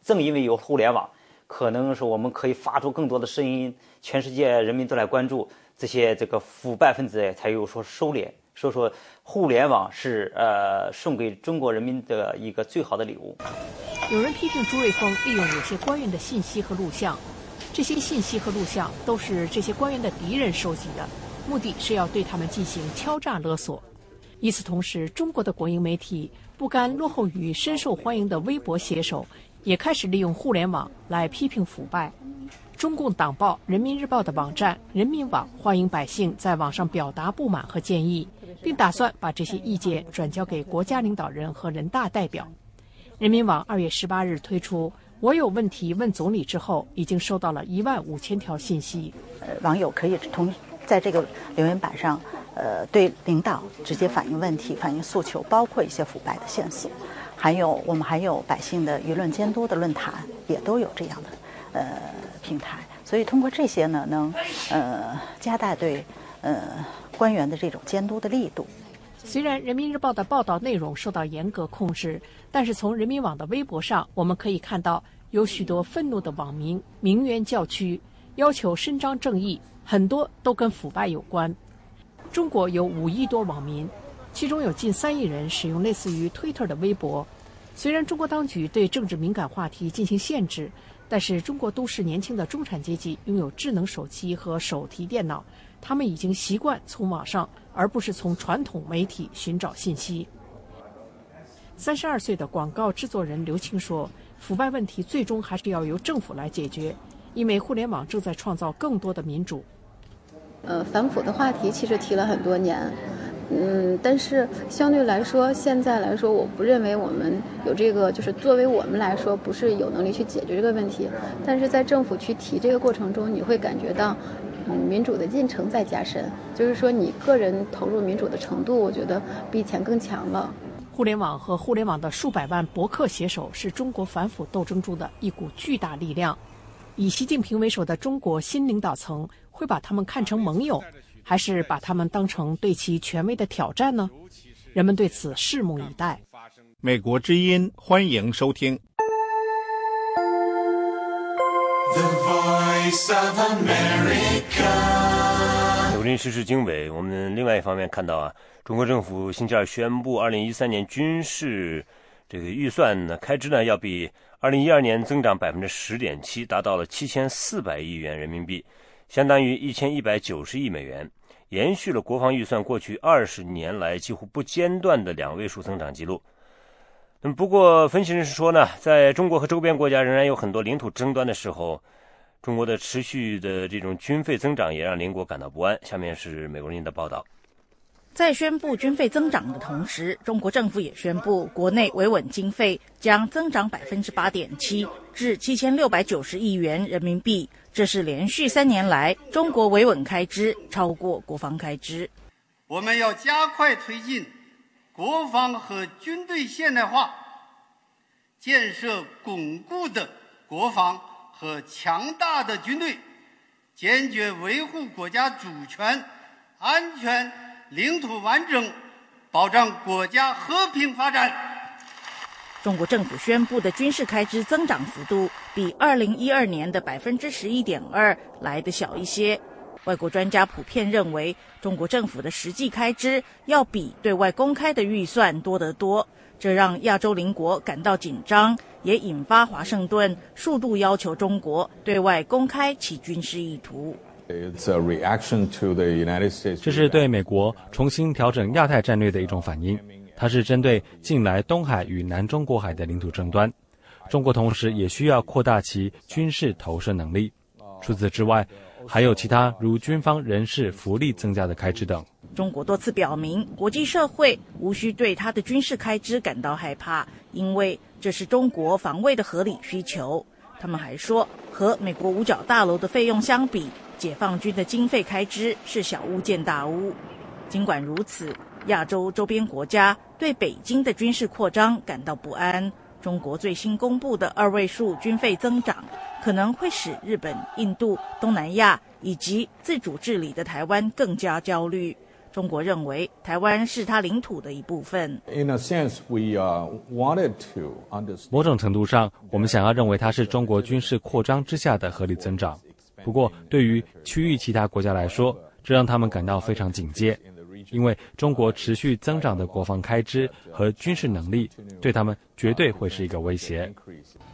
[SPEAKER 21] 正因为有互联网，可能是我们可以发出更多的声音，全世界人民都来关注这些这个腐败分子，才有所收敛。所以说，互联网是呃送给中国人民的一个最好的礼物。
[SPEAKER 20] 有人批评朱瑞峰利用有些官员的信息和录像，这些信息和录像都是这些官员的敌人收集的，目的是要对他们进行敲诈勒索。与此同时，中国的国营媒体不甘落后于深受欢迎的微博写手，也开始利用互联网来批评腐败。中共党报《人民日报》的网站“人民网”欢迎百姓在网上表达不满和建议，并打算把这些意见转交给国家领导人和人大代表。人民网二月十八日推出“我有问题问总理”之后，已经收到了一万五千条信息。
[SPEAKER 22] 呃，网友可以同在这个留言板上。呃，对领导直接反映问题、反映诉求，包括一些腐败的线索，还有我们还有百姓的舆论监督的论坛，也都有这样的呃平台。所以通过这些呢，能呃加大对呃官员的这种监督的力度。
[SPEAKER 20] 虽然人民日报的报道内容受到严格控制，但是从人民网的微博上，我们可以看到有许多愤怒的网民鸣冤叫屈，要求伸张正义，很多都跟腐败有关。中国有五亿多网民，其中有近三亿人使用类似于 Twitter 的微博。虽然中国当局对政治敏感话题进行限制，但是中国都市年轻的中产阶级拥有智能手机和手提电脑，他们已经习惯从网上而不是从传统媒体寻找信息。三十二岁的广告制作人刘庆说：“腐败问题最终还是要由政府来解决，因为互联网正在创造更多的民主。”
[SPEAKER 23] 呃，反腐的话题其实提了很多年，嗯，但是相对来说，现在来说，我不认为我们有这个，就是作为我们来说，不是有能力去解决这个问题。但是在政府去提这个过程中，你会感觉到，嗯，民主的进程在加深，就是说你个人投入民主的程度，我觉得比以前更强了。
[SPEAKER 20] 互联网和互联网的数百万博客写手是中国反腐斗争中的一股巨大力量。以习近平为首的中国新领导层会把他们看成盟友，还是把他们当成对其权威的挑战呢？人们对此拭目以待。
[SPEAKER 24] 美国之音，欢迎收听。
[SPEAKER 19] 有林时事经纬，我们另外一方面看到啊，中国政府星期二宣布，二零一三年军事这个预算呢开支呢要比。二零一二年增长百分之十点七，达到了七千四百亿元人民币，相当于一千一百九十亿美元，延续了国防预算过去二十年来几乎不间断的两位数增长记录。那么，不过分析人士说呢，在中国和周边国家仍然有很多领土争端的时候，中国的持续的这种军费增长也让邻国感到不安。下面是美国人的报道。
[SPEAKER 25] 在宣布军费增长的同时，中国政府也宣布，国内维稳经费将增长百分之八点七，至七千六百九十亿元人民币。这是连续三年来中国维稳开支超过国防开支。
[SPEAKER 17] 我们要加快推进国防和军队现代化，建设巩固的国防和强大的军队，坚决维护国家主权、安全。领土完整，保障国家和平发展。
[SPEAKER 25] 中国政府宣布的军事开支增长幅度比二零一二年的百分之十一点二来的小一些。外国专家普遍认为，中国政府的实际开支要比对外公开的预算多得多，这让亚洲邻国感到紧张，也引发华盛顿数度要求中国对外公开其军事意图。
[SPEAKER 26] 这是对美国重新调整亚太战略的一种反应。它是针对近来东海与南中国海的领土争端。中国同时也需要扩大其军事投射能力。除此之外，还有其他如军方人事福利增加的开支等。
[SPEAKER 25] 中国多次表明，国际社会无需对它的军事开支感到害怕，因为这是中国防卫的合理需求。他们还说，和美国五角大楼的费用相比。解放军的经费开支是小巫见大巫。尽管如此，亚洲周边国家对北京的军事扩张感到不安。中国最新公布的二位数军费增长，可能会使日本、印度、东南亚以及自主治理的台湾更加焦虑。中国认为台湾是它领土的一部分。In a sense, we uh wanted to.
[SPEAKER 26] 某种程度上，我们想要认为它是中国军事扩张之下的合理增长。不过，对于区域其他国家来说，这让他们感到非常警戒，因为中国持续增长的国防开支和军事能力，对他们绝对会是一个威胁。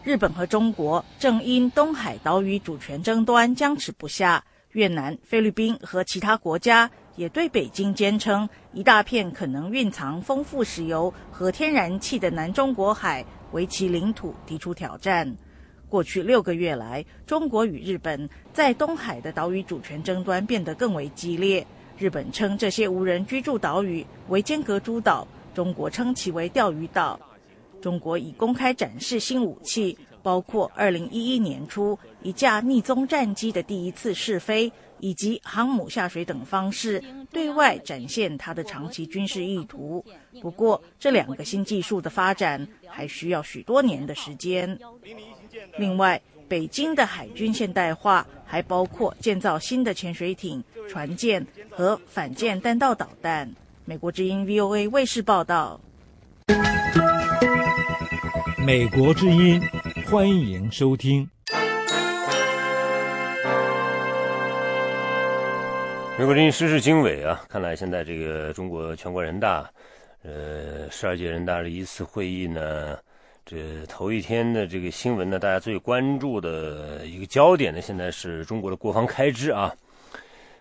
[SPEAKER 25] 日本和中国正因东海岛屿主权争端僵持不下，越南、菲律宾和其他国家也对北京坚称一大片可能蕴藏丰富石油和天然气的南中国海为其领土提出挑战。过去六个月来，中国与日本在东海的岛屿主权争端变得更为激烈。日本称这些无人居住岛屿为尖阁诸岛，中国称其为钓鱼岛。中国已公开展示新武器，包括2011年初一架逆踪战机的第一次试飞，以及航母下水等方式，对外展现它的长期军事意图。不过，这两个新技术的发展还需要许多年的时间。另外，北京的海军现代化还包括建造新的潜水艇、船舰和反舰弹道导弹。美国之音 VOA 卫视报道。
[SPEAKER 24] 美国之音，欢迎收听。
[SPEAKER 19] 美国之音时事经纬啊，看来现在这个中国全国人大，呃，十二届人大的一次会议呢。
[SPEAKER 13] 这头一天的这个新闻呢，大家最关注的一个焦点呢，现在是中国的国防开支啊。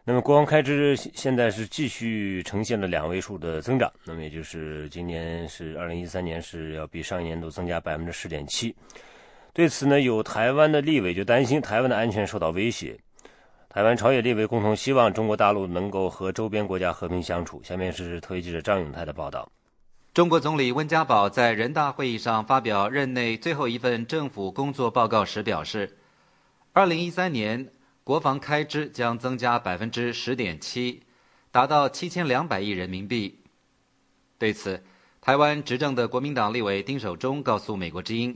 [SPEAKER 13] 那么国防开支现在是继续呈现了两位数的增长，那么也就是今年是二零一三年是要比上一年度增加百分之十点七。对此呢，有台湾的立委就担心台湾的安全受到威胁。台湾朝野立委共同希望中国大陆能够和周边国家和平相处。下面是特约记者张永泰的报道。
[SPEAKER 27] 中国总理温家宝在人大会议上发表任内最后一份政府工作报告时表示，二零一三年。国防开支将增加百分之十点七，达到七千两百亿人民币。对此，台湾执政的国民党立委丁守中告诉美国之音：“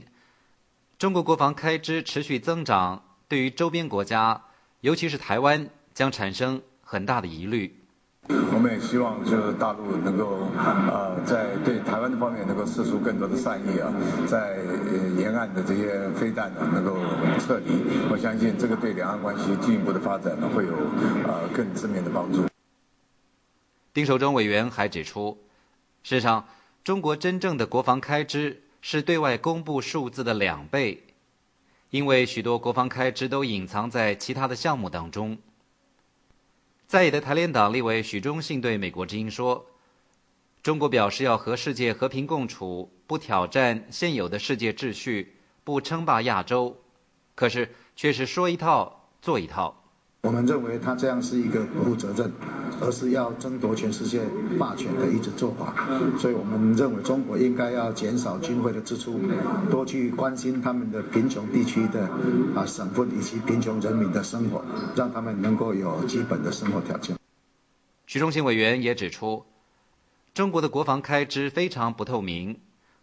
[SPEAKER 27] 中国国防开支持续增长，对于周边国家，尤其是台湾，将产生很大的疑虑。”
[SPEAKER 28] 我们也希望，就是大陆能够，呃，在对台湾的方面能够施出更多的善意啊，在沿岸的这些飞弹呢能够撤离。我相信这个对两岸关系进一步的发展呢会有呃更正面的帮助。
[SPEAKER 27] 丁守中委员还指出，事实上，中国真正的国防开支是对外公布数字的两倍，因为许多国防开支都隐藏在其他的项目当中。在野的台联党立委许忠信对美国之音说：“中国表示要和世界和平共处，不挑战现有的世界秩序，不称霸亚洲，可是却是说一套做一套。”
[SPEAKER 29] 我们认为他这样是一个不负责任，而是要争夺全世界霸权的一种做法。所以我们认为中国应该要减少军费的支出，多去关心他们的贫穷地区的啊省份以及贫穷人民的生活，让他们能够有基本的生活条件。
[SPEAKER 27] 徐忠信委员也指出，中国的国防开支非常不透明，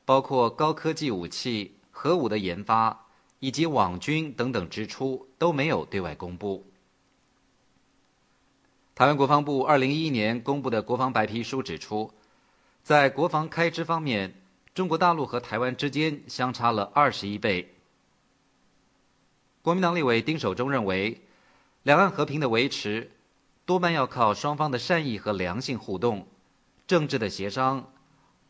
[SPEAKER 27] 包括高科技武器、核武的研发以及网军等等支出都没有对外公布。台湾国防部二零一一年公布的国防白皮书指出，在国防开支方面，中国大陆和台湾之间相差了二十一倍。国民党立委丁守中认为，两岸和平的维持多半要靠双方的善意和良性互动、政治的协商、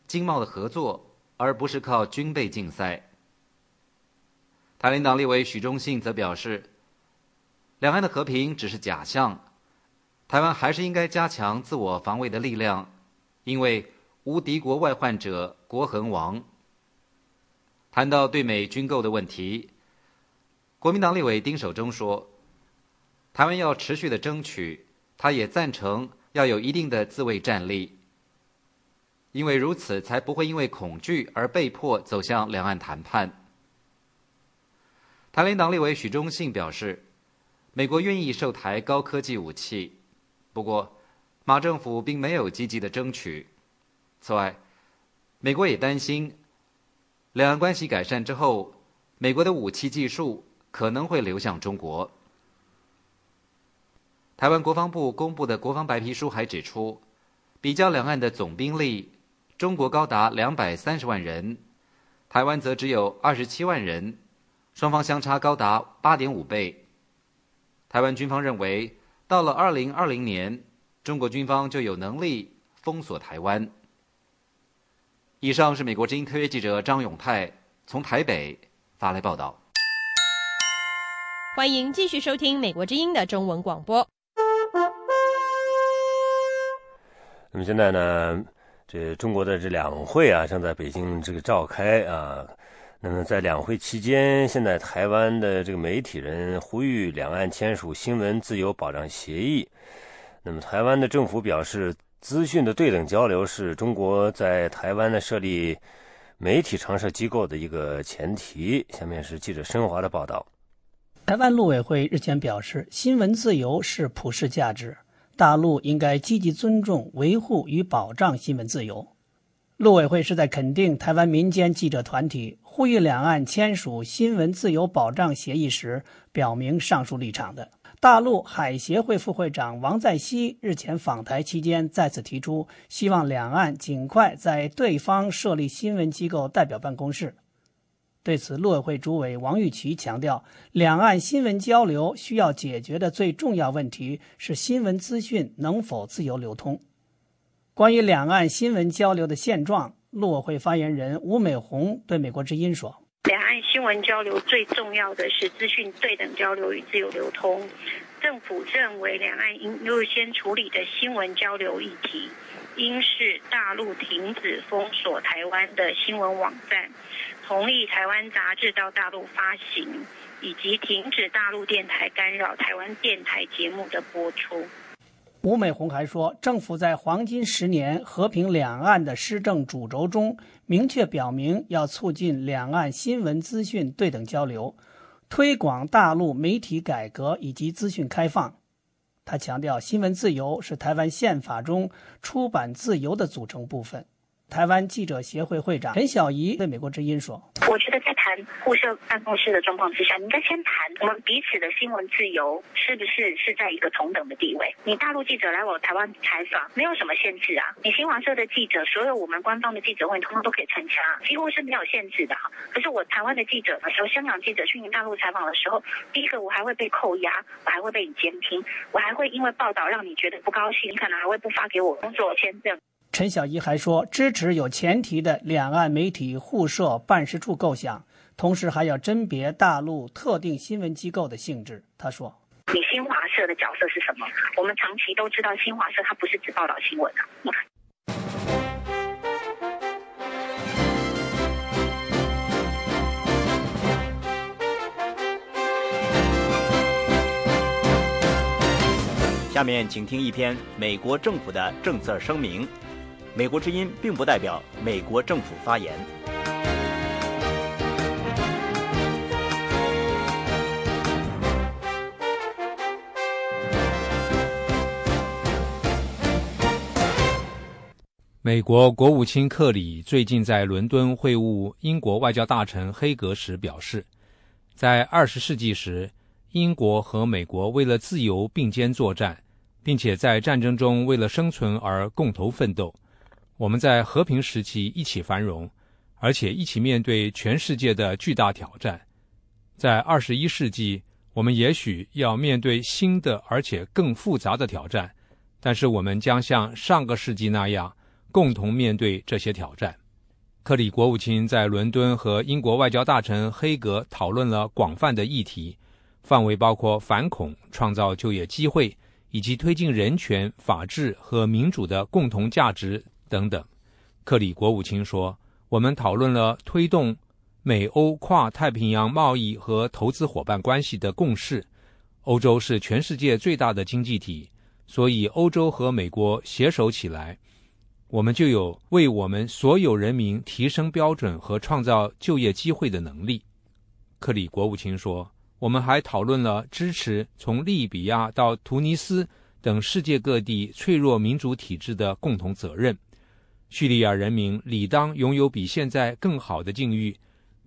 [SPEAKER 27] 经贸的合作，而不是靠军备竞赛。台领党立委许忠信则表示，两岸的和平只是假象。台湾还是应该加强自我防卫的力量，因为无敌国外患者国恒亡。谈到对美军购的问题，国民党立委丁守中说：“台湾要持续的争取，他也赞成要有一定的自卫战力，因为如此才不会因为恐惧而被迫走向两岸谈判。”台联党立委许忠信表示：“美国愿意售台高科技武器。”不过，马政府并没有积极的争取。此外，美国也担心，两岸关系改善之后，美国的武器技术可能会流向中国。台湾国防部公布的国防白皮书还指出，比较两岸的总兵力，中国高达两百三十万人，台湾则只有二十七万人，双方相差高达八点五倍。台湾军方认为。到了二零二零年，中国军方就有能力封锁台湾。以上是美国之音特约记者张永泰从台北发来报道。
[SPEAKER 30] 欢迎继续收听美国之音的中文广播。
[SPEAKER 13] 那么现在呢，这中国的这两会啊，正在北京这个召开啊。那么在两会期间，现在台湾的这个媒体人呼吁两岸签署新闻自由保障协议。那么台湾的政府表示，资讯的对等交流是中国在台湾的设立媒体常设机构的一个前提。下面是记者申华的报道。
[SPEAKER 31] 台湾陆委会日前表示，新闻自由是普世价值，大陆应该积极尊重、维护与保障新闻自由。陆委会是在肯定台湾民间记者团体呼吁两岸签署新闻自由保障协议时，表明上述立场的。大陆海协会副会长王在熙日前访台期间再次提出，希望两岸尽快在对方设立新闻机构代表办公室。对此，陆委会主委王玉琦强调，两岸新闻交流需要解决的最重要问题是新闻资讯能否自由流通。关于两岸新闻交流的现状，陆委会发言人吴美红对美国之音说：“
[SPEAKER 30] 两岸新闻交流最重要的是资讯对等交流与自由流通。政府认为，两岸应优先处理的新闻交流议题，应是大陆停止封锁台湾的新闻网站，同意台湾杂志到大陆发行。”以及停止大陆电台干扰台湾电台节目的播出。
[SPEAKER 31] 吴美红还说，政府在黄金十年和平两岸的施政主轴中，明确表明要促进两岸新闻资讯对等交流，推广大陆媒体改革以及资讯开放。他强调，新闻自由是台湾宪法中出版自由的组成部分。台湾记者协会会长陈小怡对美国之音说：“
[SPEAKER 30] 我觉得在谈互设办公室的状况之下，你应该先谈我们彼此的新闻自由是不是是在一个同等的地位。你大陆记者来我台湾采访，没有什么限制啊。你新华社的记者，所有我们官方的记者会，通通都可以参加，几乎是没有限制的哈。可是我台湾的记者的，时候香港记者去你大陆采访的时候，第一个我还会被扣押，我还会被你监听，我还会因为报道让你觉得不高兴，你可能还会不发给我工作签证。”
[SPEAKER 31] 陈小怡还说，支持有前提的两岸媒体互设办事处构想，同时还要甄别大陆特定新闻机构的性质。他说：“
[SPEAKER 30] 你新华社的角色是什么？我们长期都知道，新华社它不是只报道新闻啊。”
[SPEAKER 32] 下面请听一篇美国政府的政策声明。美国之音并不代表美国政府发言。
[SPEAKER 3] 美国国务卿克里最近在伦敦会晤英国外交大臣黑格时表示，在二十世纪时，英国和美国为了自由并肩作战，并且在战争中为了生存而共同奋斗。我们在和平时期一起繁荣，而且一起面对全世界的巨大挑战。在二十一世纪，我们也许要面对新的而且更复杂的挑战，但是我们将像上个世纪那样共同面对这些挑战。克里国务卿在伦敦和英国外交大臣黑格讨论了广泛的议题，范围包括反恐、创造就业机会以及推进人权、法治和民主的共同价值。等等，克里国务卿说：“我们讨论了推动美欧跨太平洋贸易和投资伙伴关系的共识。欧洲是全世界最大的经济体，所以欧洲和美国携手起来，我们就有为我们所有人民提升标准和创造就业机会的能力。”克里国务卿说：“我们还讨论了支持从利比亚到突尼斯等世界各地脆弱民主体制的共同责任。”叙利亚人民理当拥有比现在更好的境遇。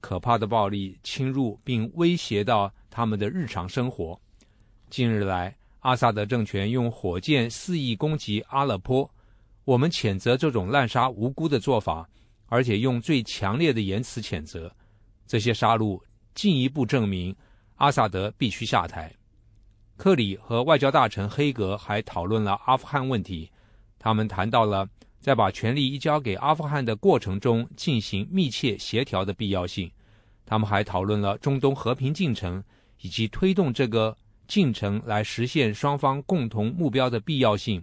[SPEAKER 3] 可怕的暴力侵入并威胁到他们的日常生活。近日来，阿萨德政权用火箭肆意攻击阿勒颇。我们谴责这种滥杀无辜的做法，而且用最强烈的言辞谴责这些杀戮，进一步证明阿萨德必须下台。克里和外交大臣黑格还讨论了阿富汗问题，他们谈到了。在把权力移交给阿富汗的过程中进行密切协调的必要性。他们还讨论了中东和平进程以及推动这个进程来实现双方共同目标的必要性。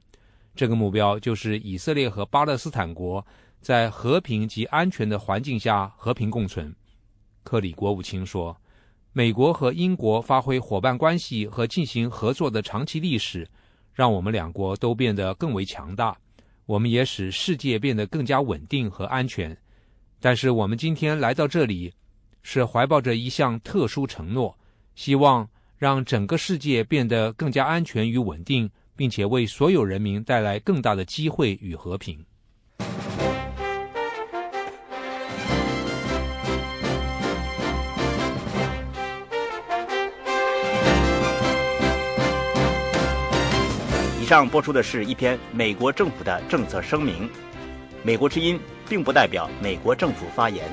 [SPEAKER 3] 这个目标就是以色列和巴勒斯坦国在和平及安全的环境下和平共存。克里国务卿说：“美国和英国发挥伙伴关系和进行合作的长期历史，让我们两国都变得更为强大。”我们也使世界变得更加稳定和安全，但是我们今天来到这里，是怀抱着一项特殊承诺，希望让整个世界变得更加安全与稳定，并且为所有人民带来更大的机会与和平。
[SPEAKER 32] 上播出的是一篇美国政府的政策声明。美国之音并不代表美国政府发言。